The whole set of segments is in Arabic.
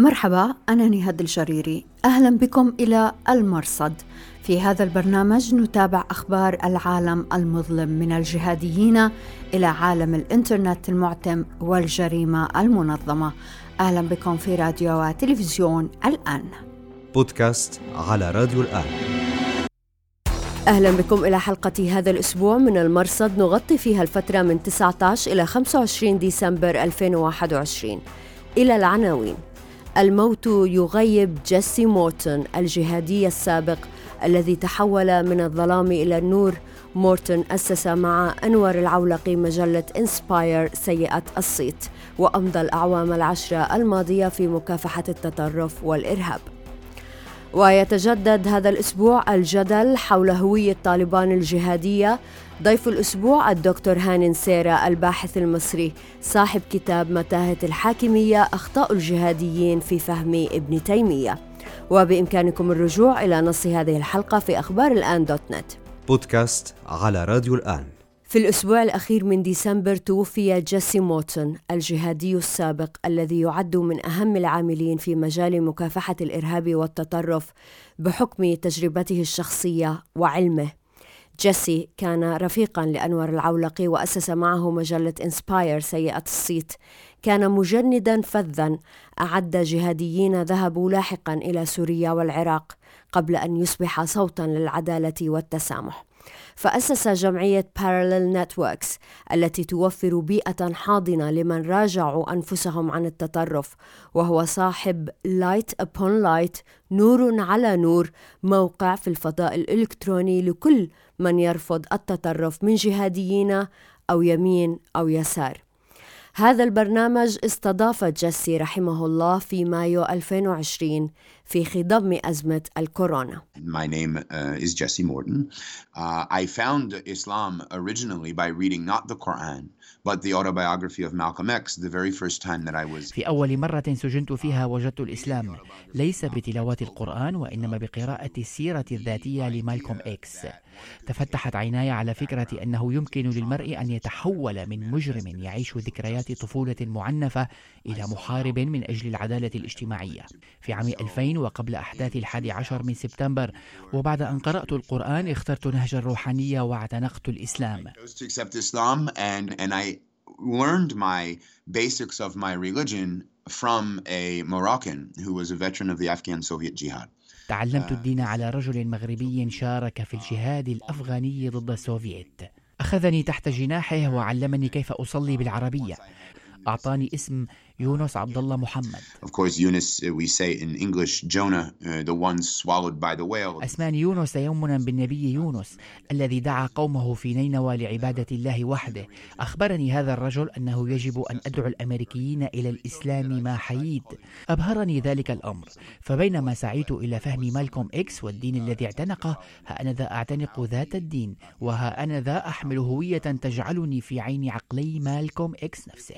مرحبا أنا نهاد الجريري. أهلا بكم إلى المرصد. في هذا البرنامج نتابع أخبار العالم المظلم من الجهاديين إلى عالم الإنترنت المعتم والجريمة المنظمة. أهلا بكم في راديو وتلفزيون الآن. بودكاست على راديو الآن. أهلا بكم إلى حلقة هذا الأسبوع من المرصد. نغطي فيها الفترة من 19 إلى 25 ديسمبر 2021 إلى العناوين. الموت يغيب جيسي مورتون الجهادي السابق الذي تحول من الظلام إلى النور. مورتون أسس مع أنور العولقي مجلة Inspire سيئة الصيت وأمضى الأعوام العشرة الماضية في مكافحة التطرف والإرهاب. ويتجدد هذا الأسبوع الجدل حول هوية طالبان الجهادية. ضيف الأسبوع الدكتور هاني نسيرة الباحث المصري صاحب كتاب متاهة الحاكمية أخطاء الجهاديين في فهم ابن تيمية. وبإمكانكم الرجوع إلى نص هذه الحلقة في أخبار الآن دوت نت. بودكاست على راديو الآن. في الأسبوع الأخير من ديسمبر توفي جيسي موتون الجهادي السابق الذي يعد من أهم العاملين في مجال مكافحة الإرهاب والتطرف بحكم تجربته الشخصية وعلمه. جيسي كان رفيقا لأنور العولقي وأسس معه مجلة إنسباير سيئة الصيت. كان مجندا فذا أعد جهاديين ذهبوا لاحقا إلى سوريا والعراق. قبل أن يصبح صوتا للعدالة والتسامح. فأسس جمعية Parallel Networks التي توفر بيئة حاضنة لمن راجعوا أنفسهم عن التطرف وهو صاحب Light Upon Light نور على نور موقع في الفضاء الإلكتروني لكل من يرفض التطرف من جهاديين أو يمين أو يسار. هذا البرنامج استضاف جيسي رحمه الله في مايو 2020 في خضم أزمة الكورونا. My name uh, is Jesse Morton. Uh, I found Islam originally by reading not the Quran but the autobiography of Malcolm X the very first time that I was في أول مرة سجنت فيها وجدت الإسلام ليس بتلاوة القرآن وإنما بقراءة السيرة الذاتية لمالكوم إكس تفتحت عيناي على فكرة أنه يمكن للمرء أن يتحول من مجرم يعيش ذكريات طفولة معنفة إلى محارب من أجل العدالة الاجتماعية في عام 2000 وقبل أحداث الحادي عشر من سبتمبر وبعد أن قرأت القرآن اخترت نهج الروحانية واعتنقت الإسلام. Learned my basics of my religion from a Moroccan who was a veteran of the Afghan Soviet jihad. تعلمت الدين على رجل مغربي شارك في الجهاد الأفغاني ضد السوفييت. أخذني تحت جناحه وعلمني كيف أصلي بالعربية. أعطاني اسم يونس عبد الله محمد. Of course Yunus we say in English Jonah uh, the one swallowed by the whale. اسماني يونس يومنا بالنبي يونس الذي دعا قومه في نينوى لعبادة الله وحده. أخبرني هذا الرجل أنه يجب أن أدعو الأمريكيين إلى الإسلام ما حييت. أبهرني ذلك الأمر فبينما سعيت إلى فهم مالكوم إكس والدين الذي اعتنقه ها أنا ذا أعتنق ذات الدين وها أنا ذا أحمل هوية تجعلني في عين عقلي مالكوم إكس نفسه.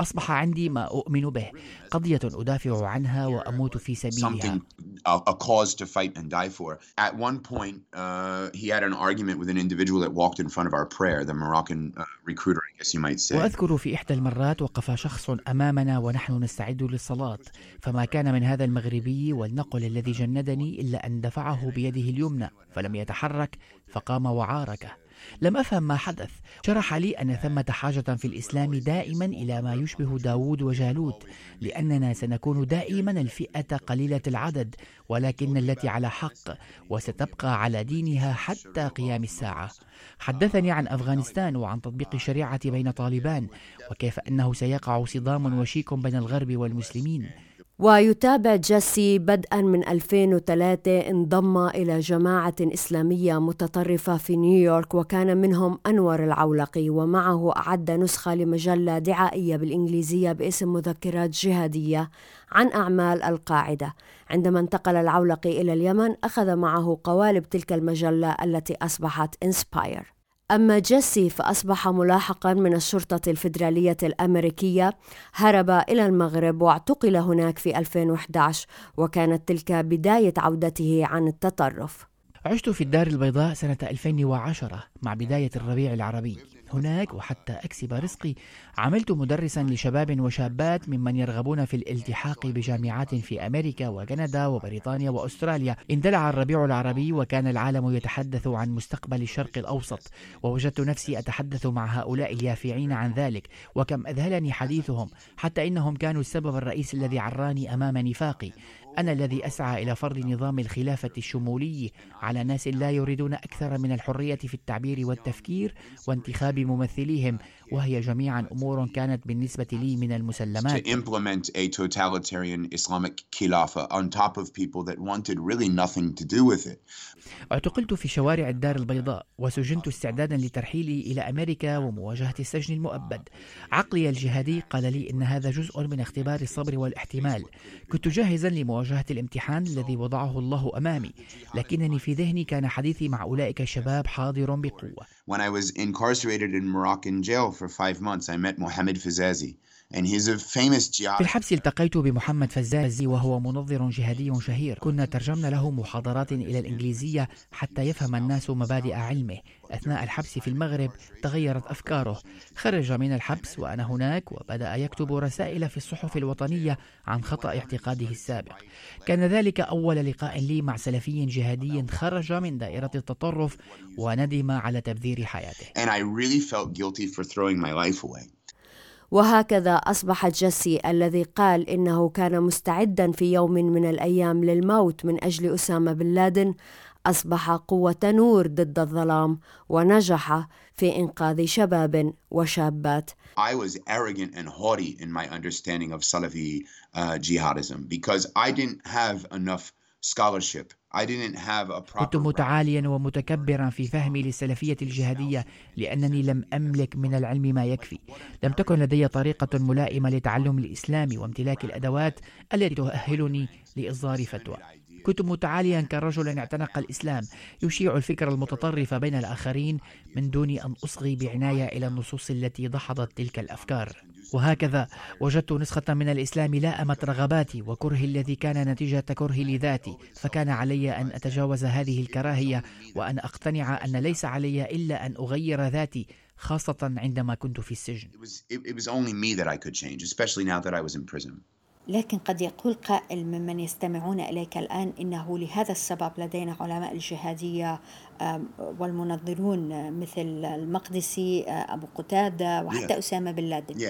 أصبح عندي ما أؤمن به قضية أدافع عنها وأموت في سبيلها a cause to fight and die for. At one point, uh, he had an argument with an individual that walked in front of our prayer, the Moroccan uh, recruiter, I guess you might say. وأذكر في إحدى المرات وقف شخص أمامنا ونحن نستعد للصلاة فما كان من هذا المغربي والنقل الذي جندني إلا أن دفعه بيده اليمنى فلم يتحرك فقام وعاركه لم أفهم ما حدث. شرح لي أن ثمة حاجة في الإسلام دائما إلى ما يشبه داود وجالوت لأننا سنكون دائما الفئة قليلة العدد ولكن التي على حق وستبقى على دينها حتى قيام الساعة. حدثني عن أفغانستان وعن تطبيق الشريعة بين طالبان وكيف أنه سيقع صدام وشيك بين الغرب والمسلمين. ويتابع جيسي بدءا من 2003 انضم إلى جماعة إسلامية متطرفة في نيويورك وكان منهم أنور العولقي ومعه أعد نسخة لمجلة دعائية بالإنجليزية باسم مذكرات جهادية عن أعمال القاعدة. عندما انتقل العولقي إلى اليمن أخذ معه قوالب تلك المجلة التي أصبحت إنسباير أما جيسي فأصبح ملاحقا من الشرطة الفيدرالية الأمريكية هرب إلى المغرب واعتقل هناك في 2011 وكانت تلك بداية عودته عن التطرف. عشت في الدار البيضاء سنة 2010 مع بداية الربيع العربي. هناك وحتى أكسب رزقي. عملت مدرسا لشباب وشابات ممن يرغبون في الالتحاق بجامعات في أمريكا وكندا وبريطانيا وأستراليا. اندلع الربيع العربي وكان العالم يتحدث عن مستقبل الشرق الأوسط. ووجدت نفسي أتحدث مع هؤلاء اليافعين عن ذلك وكم أذهلني حديثهم حتى إنهم كانوا السبب الرئيسي الذي عراني أمام نفاقي. أنا الذي أسعى إلى فرض نظام الخلافة الشمولي على ناس لا يريدون أكثر من الحرية في التعبير والتفكير وانتخاب ممثليهم. وهي جميعا أمور كانت بالنسبة لي من المسلمات. To implement a totalitarian Islamic khilafah on top of people that wanted really nothing to do with it. اعتقلت في شوارع الدار البيضاء وسجنت استعدادا لترحيلي إلى أمريكا ومواجهة السجن المؤبد. عقلي الجهادي قال لي إن هذا جزء من اختبار الصبر والاحتمال. كنت جاهزا لمواجهة الامتحان الذي وضعه الله أمامي لكنني في ذهني كان حديثي مع أولئك الشباب حاضر بقوة. When I was incarcerated in Moroccan jail for five months, I met Mohammed Fizazi. في. الحبس التقيت بمحمد فزازي وهو منظر جهادي شهير. كنا ترجمنا له محاضرات إلى الإنجليزية حتى يفهم الناس مبادئ علمه. أثناء الحبس في المغرب تغيرت أفكاره. خرج من الحبس وأنا هناك وبدأ يكتب رسائل في الصحف الوطنية عن خطأ اعتقاده السابق. كان ذلك أول لقاء لي مع سلفي جهادي خرج من دائرة التطرف وندم على تبذير حياته. And I really felt guilty for throwing my life away. وهكذا أصبح جيسي الذي قال إنه كان مستعدا في يوم من الأيام للموت من أجل أسامة بن لادن أصبح قوة نور ضد الظلام ونجح في إنقاذ شباب وشابات. I was arrogant and haughty in my understanding of Salafi uh, jihadism because I didn't have enough كنت. متعاليا ومتكبرا في فهمي للسلفية الجهادية لأنني لم أملك من العلم ما يكفي لم تكن لدي طريقة ملائمة لتعلم الإسلام وامتلاك الأدوات التي تؤهلني لإصدار فتوى كنت متعاليا كرجل اعتنق الإسلام. يشيع الفكر المتطرف بين الآخرين من دون أن أصغي بعناية إلى النصوص التي دحضت تلك الأفكار. وهكذا وجدت نسخة من الإسلام لائمت رغباتي وكرهي الذي كان نتيجة كرهي لذاتي فكان علي أن أتجاوز هذه الكراهية وأن أقتنع أن ليس علي إلا أن أغير ذاتي خاصة عندما كنت في السجن. لكن قد يقول قائل ممن يستمعون إليك الآن إنه لهذا السبب لدينا علماء الجهادية آم، والمنظرون آه، مثل المقدسي آه، أبو قتادة وحتى. أسامة بن لادن.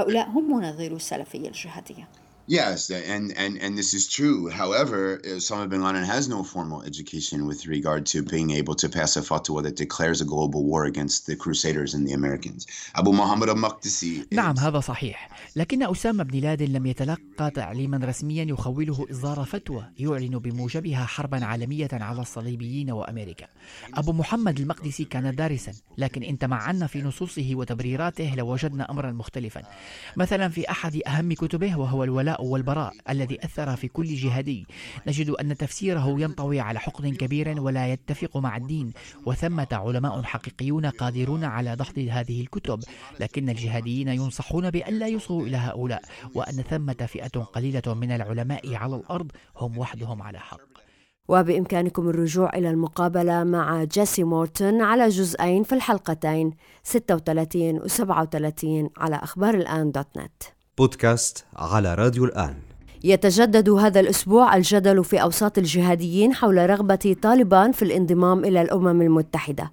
هؤلاء هم منظرو السلفية الجهادية. Yes, and, and, and this is true. However, Osama bin Laden has no formal education with regard to being able to pass a fatwa that declares a global war against the Crusaders and the Americans. Abu Muhammad al-Maqdisi. نعم هذا صحيح لكن أسامة بن لادن لم يتلقى تعليما رسميا يخوله إصدار فتوى يعلن بموجبها حربا عالمية على الصليبيين وأمريكا أبو محمد المقدسي كان دارسا لكن إن تمعنا في نصوصه وتبريراته لوجدنا أمرا مختلفا مثلا في أحد أهم كتبه وهو الولاء والبراء الذي أثر في كل جهادي. نجد أن تفسيره ينطوي على حقد كبير ولا يتفق مع الدين وثمة علماء حقيقيون قادرون على دحض هذه الكتب. لكن الجهاديين ينصحون بأن لا يصغوا إلى هؤلاء وأن ثمة فئة قليلة من العلماء على الأرض هم وحدهم على حق. وبإمكانكم الرجوع إلى المقابلة مع جيسي مورتون على جزئين في الحلقتين 36 و 37 على أخبار الآن دوت نت. بودكاست على راديو الآن. يتجدد هذا الأسبوع الجدل في أوساط الجهاديين حول رغبة طالبان في الانضمام إلى الأمم المتحدة.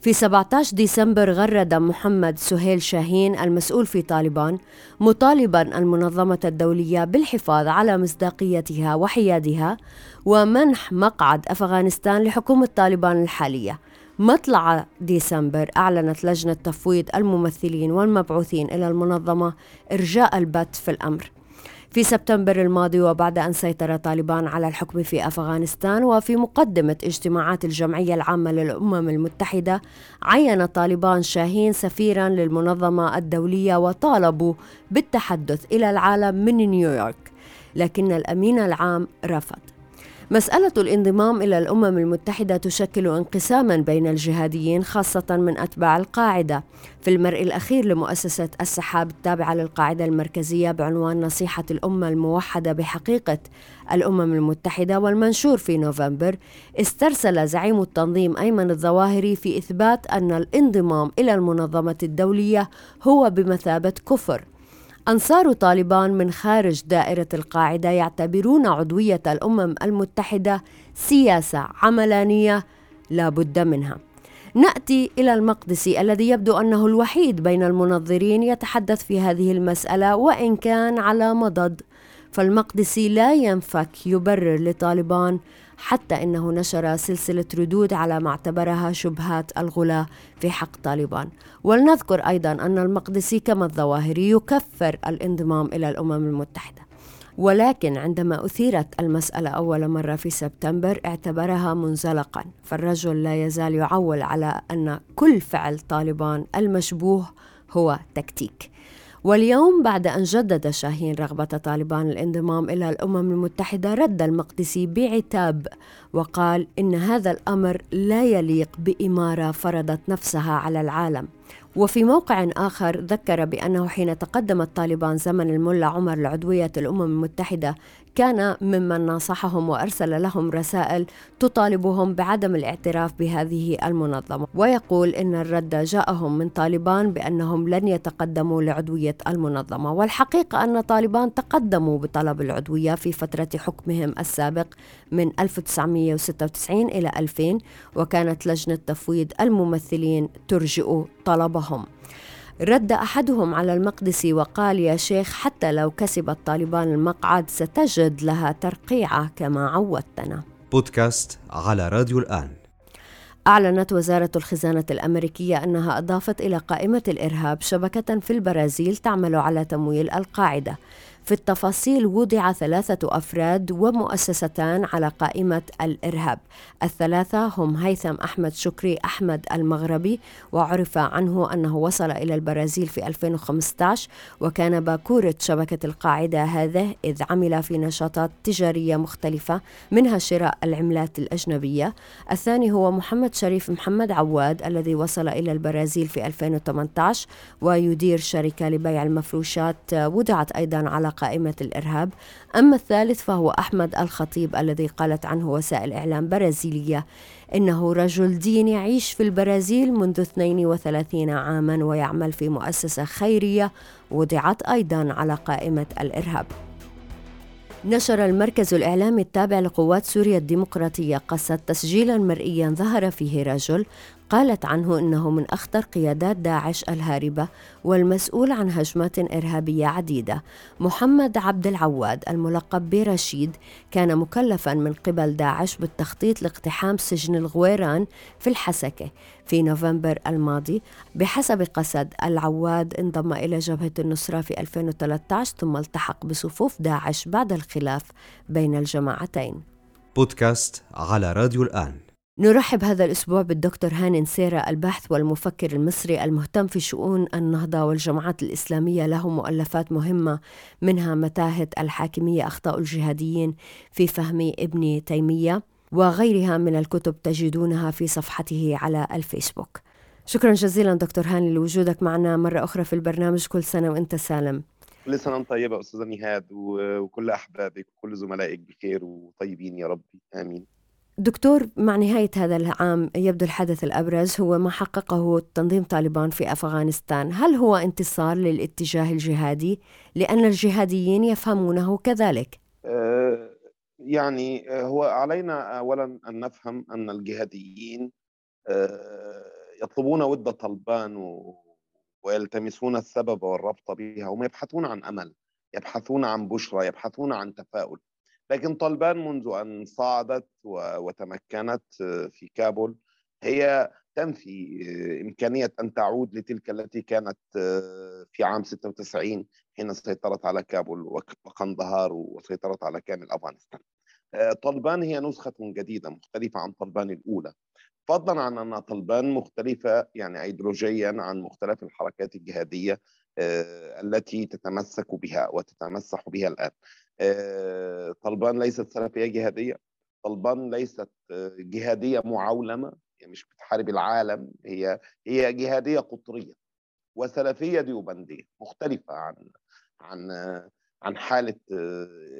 في 17 ديسمبر غرد محمد سهيل شاهين المسؤول في طالبان مطالبا المنظمة الدولية بالحفاظ على مصداقيتها وحيادها ومنح مقعد أفغانستان لحكومة طالبان الحالية. مطلع ديسمبر أعلنت لجنة تفويض الممثلين والمبعوثين إلى المنظمة إرجاء البت في الأمر. في سبتمبر الماضي وبعد أن سيطر طالبان على الحكم في أفغانستان وفي مقدمة اجتماعات الجمعية العامة للأمم المتحدة عين طالبان شاهين سفيرا للمنظمة الدولية وطالبوا بالتحدث إلى العالم من نيويورك. لكن الأمين العام رفض. مسألة الانضمام إلى الأمم المتحدة تشكل انقساما بين الجهاديين خاصة من أتباع القاعدة. في المرء الأخير لمؤسسة السحاب التابعة للقاعدة المركزية بعنوان نصيحة الأمة الموحدة بحقيقة الأمم المتحدة والمنشور في نوفمبر. استرسل زعيم التنظيم أيمن الظواهري في إثبات أن الانضمام إلى المنظمة الدولية هو بمثابة كفر. أنصار طالبان من خارج دائرة القاعدة يعتبرون عضوية الأمم المتحدة سياسة عملانية لا بد منها. نأتي إلى المقدسي الذي يبدو أنه الوحيد بين المنظرين يتحدث في هذه المسألة وإن كان على مضض. فالمقدسي لا ينفك يبرر لطالبان حتى إنه نشر سلسلة ردود على ما اعتبرها شبهات الغلاة في حق طالبان. ولنذكر أيضا أن المقدسي كما الظواهري يكفر الانضمام إلى الأمم المتحدة. ولكن عندما أثيرت المسألة أول مرة في سبتمبر اعتبرها منزلقا فالرجل لا يزال يعول على أن كل فعل طالبان المشبوه هو تكتيك. واليوم بعد أن جدد شاهين رغبة طالبان الانضمام إلى الأمم المتحدة رد المقدسي بعتاب وقال إن هذا الأمر لا يليق بإمارة فرضت نفسها على العالم. وفي موقع آخر ذكر بأنه حين تقدم الطالبان زمن الملا عمر لعضوية الأمم المتحدة كان ممن ناصحهم وأرسل لهم رسائل تطالبهم بعدم الاعتراف بهذه المنظمة. ويقول إن الرد جاءهم من طالبان بأنهم لن يتقدموا لعضوية المنظمة والحقيقة أن طالبان تقدموا بطلب العضوية في فترة حكمهم السابق من 1996 إلى 2000 وكانت لجنة تفويض الممثلين ترجئ طلبهم. رد أحدهم على المقدسي وقال يا شيخ حتى لو كسب الطالبان المقعد ستجد لها ترقيعه كما عودتنا. بودكاست على راديو الآن. أعلنت وزارة الخزانة الأمريكية أنها أضافت إلى قائمة الإرهاب شبكة في البرازيل تعمل على تمويل القاعدة في التفاصيل وضع ثلاثة أفراد ومؤسستان على قائمة الإرهاب. الثلاثة هم هيثم أحمد شكري أحمد المغربي وعرف عنه أنه وصل إلى البرازيل في 2015 وكان باكورة شبكة القاعدة هذه إذ عمل في نشاطات تجارية مختلفة منها شراء العملات الأجنبية. الثاني هو محمد شريف محمد عواد الذي وصل إلى البرازيل في 2018 ويدير شركة لبيع المفروشات وضعت أيضا على قائمة الإرهاب. أما الثالث فهو أحمد الخطيب الذي قالت عنه وسائل إعلام برازيلية إنه رجل دين يعيش في البرازيل منذ 32 عاما ويعمل في مؤسسة خيرية وضعت أيضا على قائمة الإرهاب. نشر المركز الإعلامي التابع لقوات سوريا الديمقراطية قصة تسجيلا مرئيا ظهر فيه رجل قالت عنه إنه من أخطر قيادات داعش الهاربة والمسؤول عن هجمات إرهابية عديدة. محمد عبد العواد الملقب برشيد كان مكلفا من قبل داعش بالتخطيط لاقتحام سجن الغويران في الحسكة في نوفمبر الماضي. بحسب قسد العواد انضم إلى جبهة النصرة في 2013 ثم التحق بصفوف داعش بعد الخلاف بين الجماعتين. بودكاست على راديو الآن. نرحب هذا الأسبوع بالدكتور هاني نسيرة الباحث والمفكر المصري المهتم في شؤون النهضة والجماعات الإسلامية. له مؤلفات مهمة منها متاهة الحاكمية أخطاء الجهاديين في فهم ابن تيمية وغيرها من الكتب تجدونها في صفحته على الفيسبوك. شكرا جزيلا دكتور هاني لوجودك معنا مرة أخرى في البرنامج كل سنة وأنت سالم. كل سنة طيبة أستاذة نهاد وكل أحبابك وكل زملائك بخير وطيبين يا رب آمين. دكتور مع نهاية هذا العام يبدو الحدث الأبرز هو ما حققه تنظيم طالبان في أفغانستان. هل هو انتصار للاتجاه الجهادي؟ لأن الجهاديين يفهمونه كذلك. أه يعني هو علينا أولا أن نفهم أن الجهاديين أه يطلبون ود طلبان ويلتمسون السبب والربط بها هم يبحثون عن أمل يبحثون عن بشرى يبحثون عن تفاؤل. لكن طالبان منذ أن صعدت وتمكنت في كابول. هي تنفي إمكانية أن تعود لتلك التي كانت في عام 96 حين سيطرت على كابول وقندهار وسيطرت على كامل أفغانستان. طالبان هي نسخة جديدة مختلفة عن طالبان الأولى. فضلا عن أن طالبان مختلفة يعني أيديولوجيا عن مختلف الحركات الجهادية التي تتمسك بها وتتمسح بها الآن. آه، طالبان ليست سلفية جهادية. طلبان ليست جهادية معولمه يعني مش بتحارب العالم هي هي جهادية قطرية وسلفية ديوبندية مختلفة عن عن عن حالة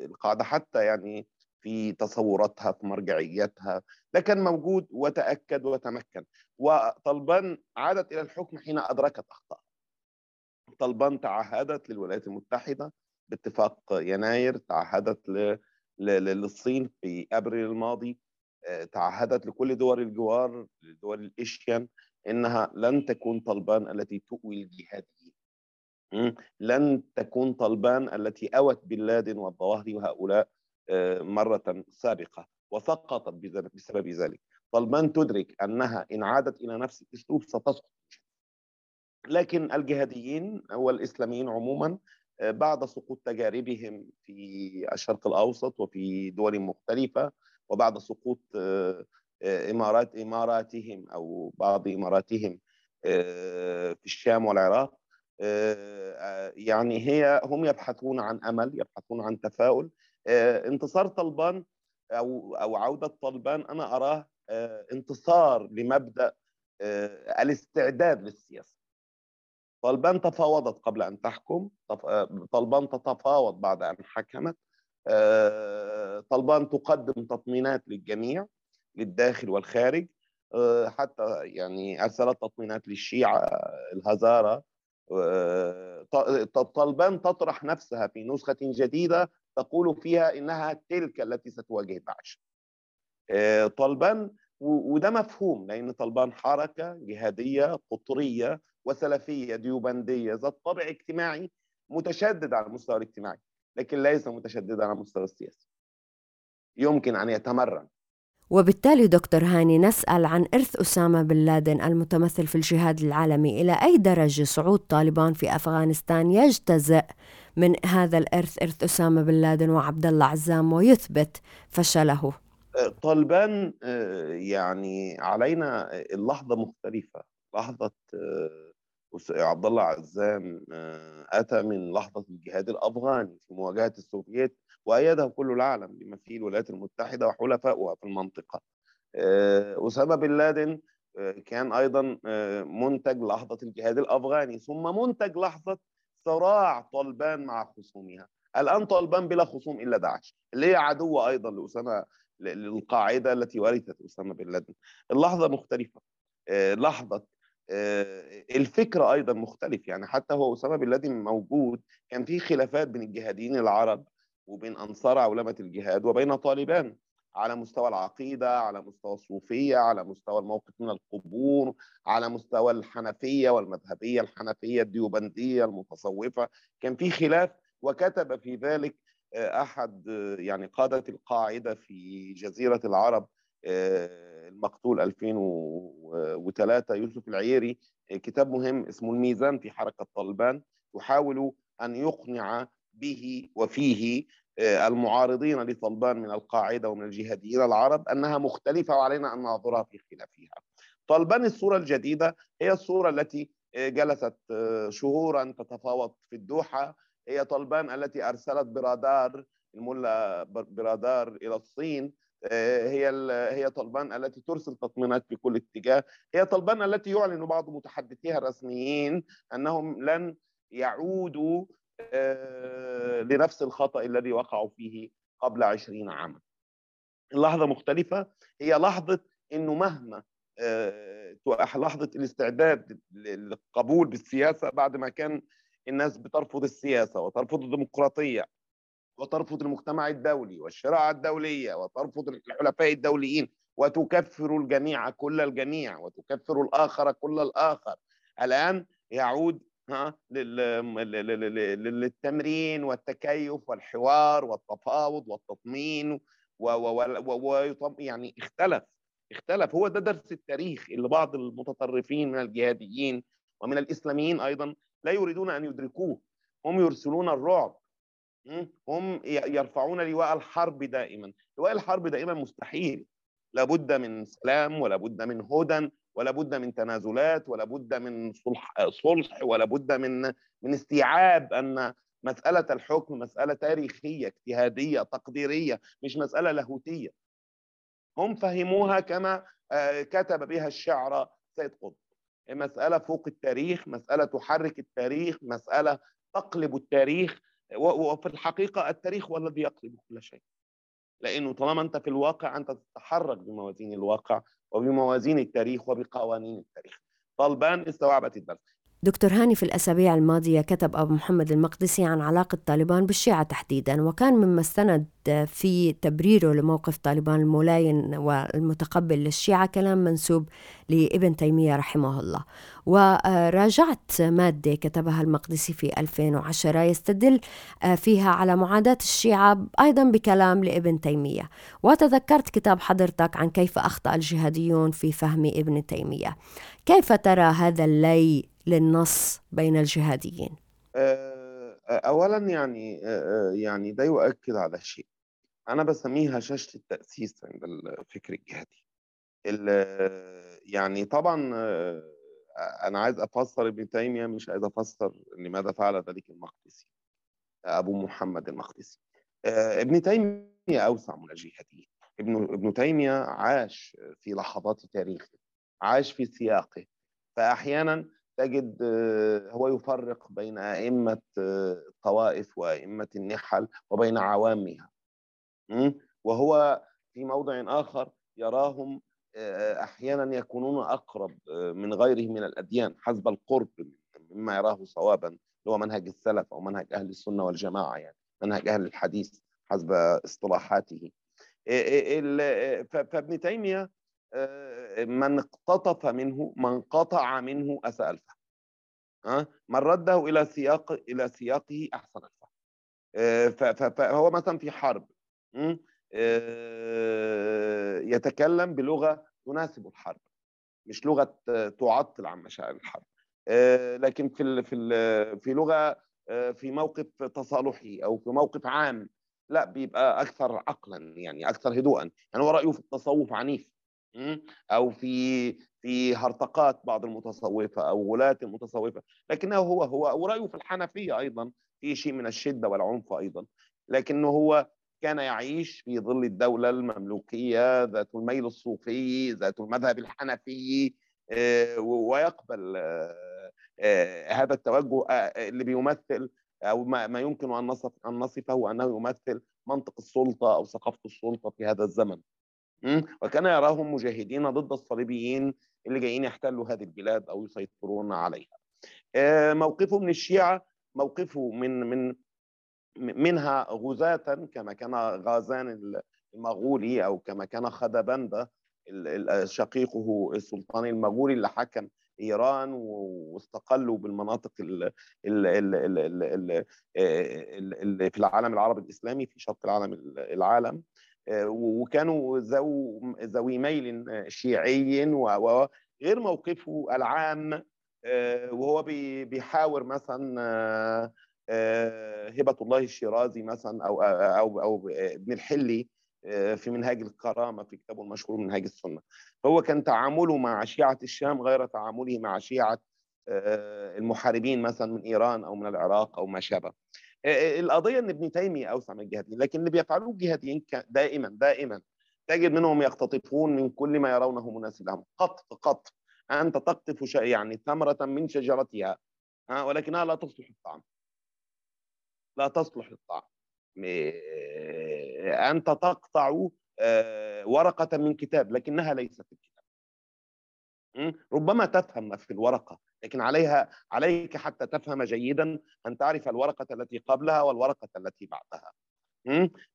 القاعده حتى يعني في تصوراتها في مرجعيتها لكن موجود وتأكد وتمكن. وطلبان عادت إلى الحكم حين أدركت اخطائها طلبان تعهدت للولايات المتحدة باتفاق يناير تعهدت للصين في أبريل الماضي. آه، تعهدت لكل دول الجوار لدول الإشيان إنها لن تكون طلبان التي تؤوي الجهاديين لن تكون طلبان التي أوت بن لادن والظواهري وهؤلاء آه، مرة سابقة. وسقطت بسبب ذلك. طلبان تدرك أنها إن عادت إلى نفس الأسلوب ستسقط لكن الجهاديين والإسلاميين عموما بعد سقوط تجاربهم في الشرق الأوسط وفي دول مختلفة وبعد سقوط آه، آه، إمارات إماراتهم أو بعض إماراتهم في الشام والعراق. يعني هي هم يبحثون عن أمل يبحثون عن تفاؤل. انتصار طلبان أو أو عودة طلبان أنا أراه انتصار لمبدأ الاستعداد للسياسة. طلبان تفاوضت قبل أن تحكم طلبان تتفاوض بعد أن حكمت. آه، طلبان تقدم تطمينات للجميع للداخل والخارج. آه، حتى يعني أرسلت تطمينات للشيعة الهزارة. آه، طلبان تطرح نفسها في نسخة جديدة تقول فيها إنها تلك التي ستواجه داعش طلبان وده مفهوم لأن طلبان حركة جهادية قطرية وسلفية ديوبندية ذات طابع اجتماعي متشدد على المستوى الاجتماعي لكن ليس متشددا على المستوى السياسي. يمكن أن يتمرن. وبالتالي دكتور هاني نسأل عن إرث أسامة بن لادن المتمثل في الجهاد العالمي إلى أي درجة صعود طالبان في أفغانستان يجتزئ من هذا الإرث إرث أسامة بن لادن وعبد الله عزام ويثبت فشله؟ طالبان آه، يعني علينا اللحظة مختلفة لحظة آه، عبد الله عزام آه، أتى من لحظة الجهاد الأفغاني في مواجهة السوفييت وايده كل العالم بما فيه الولايات المتحدة وحلفائها في المنطقة. آه، أسامة بن لادن آه، كان أيضا منتج لحظة الجهاد الأفغاني ثم منتج لحظة صراع طالبان مع خصومها. الآن طالبان بلا خصوم إلا داعش اللي هي عدوه أيضا لأسامة للقاعدة التي ورثت أسامة بن لادن. اللحظة مختلفة. لحظة الفكر أيضا مختلف. يعني حتى هو اسامه بن لادن موجود كان في خلافات بين الجهاديين العرب وبين أنصار عولمه الجهاد وبين طالبان على مستوى العقيدة على مستوى الصوفية على مستوى الموقف من القبور على مستوى الحنفية والمذهبية الحنفية الديوبندية المتصوفة. كان في خلاف وكتب في ذلك آه، أحد يعني قادة القاعدة في جزيرة العرب آه، المقتول 2003 يوسف العييري. آه، كتاب مهم اسمه الميزان في حركة طالبان. يحاول أن يقنع به وفيه آه، المعارضين لطلبان من القاعدة ومن الجهاديين العرب أنها مختلفة وعلينا أن ننظرها في خلافها. طالبان الصورة الجديدة هي الصورة التي جلست شهورا تتفاوض في الدوحة. هي طالبان التي أرسلت برادار الملا برادار إلى الصين. آه، هي هي طلبان التي ترسل تطمينات في كل اتجاه. هي طلبان التي يعلن بعض متحدثيها الرسميين أنهم لن يعودوا آه، لنفس الخطأ الذي وقعوا فيه قبل عشرين عاما. اللحظه مختلفة هي لحظة إنه مهما آه، لحظة الاستعداد للقبول بالسياسة بعد ما كان الناس بترفض السياسة وترفض الديمقراطية وترفض المجتمع الدولي والشراعة الدولية وترفض الحلفاء الدوليين وتكفر الجميع كل الجميع وتكفر الآخر كل الآخر. الآن يعود ها للتمرين والتكيف والحوار والتفاوض والتطمين و يعني اختلف اختلف. هو ده درس التاريخ اللي بعض المتطرفين من الجهاديين ومن الإسلاميين أيضا لا يريدون أن يدركوه. هم يرسلون الرعب هم يرفعون لواء الحرب دائما. لواء الحرب دائما مستحيل. لابد من سلام ولا بد من هدى ولا بد من تنازلات ولا بد من صلح صلح ولا بد من من استيعاب أن مسألة الحكم مسألة تاريخية اجتهادية تقديرية مش مسألة لاهوتية. هم فهموها كما كتب بها الشعر سيد قطب. مسألة فوق التاريخ مسألة تحرك التاريخ مسألة تقلب التاريخ وفي الحقيقة التاريخ هو الذي يقلب كل شيء. لأنه طالما أنت في الواقع أنت تتحرك بموازين الواقع وبموازين التاريخ وبقوانين التاريخ. طالبان استوعبت الدرس. دكتور هاني في الأسابيع الماضية كتب أبو محمد المقدسي عن علاقة طالبان بالشيعة تحديدا وكان مما استند في تبريره لموقف طالبان الملاين والمتقبل للشيعة كلام منسوب لابن تيمية رحمه الله. وراجعت مادة كتبها المقدسي في 2010 يستدل فيها على معاداة الشيعة أيضا بكلام لابن تيمية. وتذكرت كتاب حضرتك عن كيف أخطأ الجهاديون في فهم ابن تيمية. كيف ترى هذا اللي للنص بين الجهاديين؟ آه، آه، اولا يعني آه، يعني ده يؤكد على شيء. أنا بسميها شاشة التأسيس عند الفكر الجهادي. يعني طبعا أنا عايز أفسر ابن تيمية مش عايز أفسر لماذا فعل ذلك المقدسي أبو محمد المقدسي. ابن تيمية أوسع من الجهاديين. ابن ابن تيمية عاش في لحظات تاريخه عاش في سياقه. فاحيانا تجد آه، هو يفرق بين أئمة آه، الطوائف وأئمة النحل وبين عوامها وهو في موضع آخر يراهم آه، أحيانا يكونون أقرب من غيرهم من الأديان حسب القرب مما يراه صوابا اللي هو منهج السلف أو منهج أهل السنة والجماعة يعني منهج أهل الحديث حسب اصطلاحاته. فابن تيمية من اقتطف منه من قطع منه الفهم ها من رده إلى سياق إلى سياقه أحسن الفهم آه، فهو مثلا في حرب آه، يتكلم بلغة تناسب الحرب مش لغة تعطل عن مشاعر الحرب. آه، لكن في في في لغة في موقف تصالحي أو في موقف عام لا بيبقى أكثر عقلا يعني أكثر هدوءا. يعني هو رأيه في التصوف عنيف. أو في في هرطقات بعض المتصوفة أو غلاة المتصوفة. لكنه هو هو ورأيه في الحنفية أيضا في شيء من الشدة والعنف أيضا. لكنه هو كان يعيش في ظل الدولة المملوكية ذات الميل الصوفي ذات المذهب الحنفي آه، ويقبل آه، آه، هذا التوجه اللي بيمثل أو ما يمكن أن نصف أن نصفه أنه يمثل منطق السلطة أو ثقافة السلطة في هذا الزمن. وكان يراهم مجاهدين ضد الصليبيين اللي جايين يحتلوا هذه البلاد أو يسيطرون عليها. آه، موقفه من الشيعة موقفه من من منها غزاة كما كان غازان المغولي أو كما كان خدبندة شقيقه السلطان المغولي اللي حكم إيران واستقلوا بالمناطق اللي في العالم العربي الإسلامي في شرق العالم العالم وكانوا ذو ذوي ميل شيعي وغير موقفه العام آه، وهو بيحاور مثلا آه، آه، هبة الله الشيرازي مثلا أو أو أو ابن الحلي في منهاج الكرامة في كتابه المشهور منهاج السنة. فهو كان تعامله مع شيعة الشام غير تعامله مع شيعة المحاربين مثلا من إيران أو من العراق أو ما شابه. القضية إن ابن تيمية أوسع من الجهاديين لكن اللي بيفعلوه الجهاديين دائما دائما تجد منهم يقتطفون من كل ما يرونه مناسب لهم. قطف قطف أنت تقطف يعني ثمرة من شجرتها. ولكنها لا تصلح الطعام. لا تصلح للطعام أنت تقطع ورقة من كتاب لكنها ليست الكتاب ربما تفهم ما في الورقة. لكن عليها عليك حتى تفهم جيدا أن تعرف الورقة التي قبلها والورقة التي بعدها.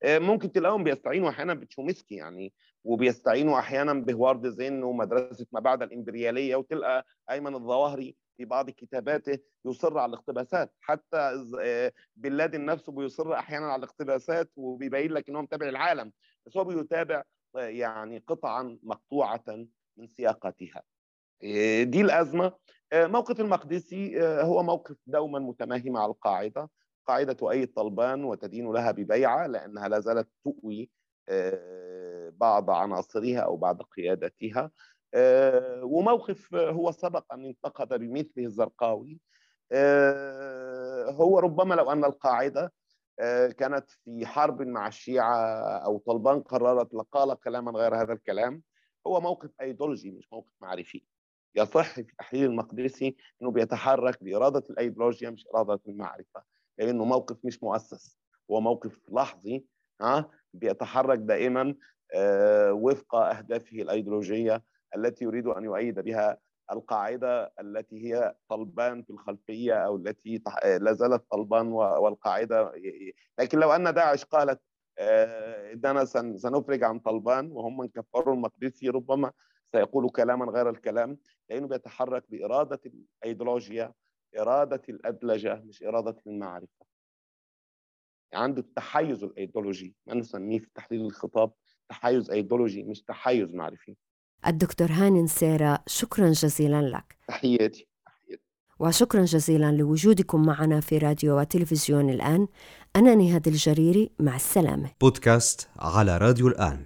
آه، ممكن تلاقيهم بيستعينوا أحيانا بتشومسكي يعني وبيستعينوا أحيانا بهوارد زين ومدرسة ما بعد الإمبريالية وتلقى أيمن الظواهري في بعض كتاباته يصر على الاقتباسات. حتى آه، بن لادن نفسه بيصر أحيانا على الاقتباسات وبيبين لك ان هو متابع العالم. بس هو بيتابع آه، يعني قطعا مقطوعة من سياقتها. دي الأزمة. آه، موقف المقدسي آه، هو موقف دوما متماهي مع القاعدة. قاعدة تؤيد طلبان وتدين لها ببيعة لأنها لا زالت تؤوي آه، بعض عناصرها أو بعض قيادتها. وموقف هو سبق أن انتقد بمثله الزرقاوي. هو ربما لو أن القاعدة آه، كانت في حرب مع الشيعة أو طلبان قررت لقال كلاما غير هذا الكلام. هو موقف أيديولوجي مش موقف معرفي. يصح في تحليل المقدسي أنه بيتحرك بإرادة الأيديولوجيا مش إرادة المعرفة. لأنه موقف مش مؤسس هو موقف لحظي ها بيتحرك دائما آه، وفق أهدافه الأيديولوجية التي يريد أن يؤيد بها القاعدة التي هي طلبان في الخلفية أو التي لا زالت طلبان والقاعدة لكن لو أن داعش قالت آه، إننا سنفرج عن طلبان وهم من كفروا المقدسي ربما سيقول كلاما غير الكلام لأنه بيتحرك بإرادة الأيديولوجيا إرادة الأدلجة مش إرادة المعرفة. عنده التحيز الأيديولوجي ما نسميه في تحليل الخطاب تحيز أيديولوجي مش تحيز معرفي. الدكتور هاني نسيرة شكرا جزيلا لك. تحياتي. وشكرا جزيلا لوجودكم معنا في راديو وتلفزيون الآن. أنا نهاد الجريري مع السلامة. بودكاست على راديو الآن.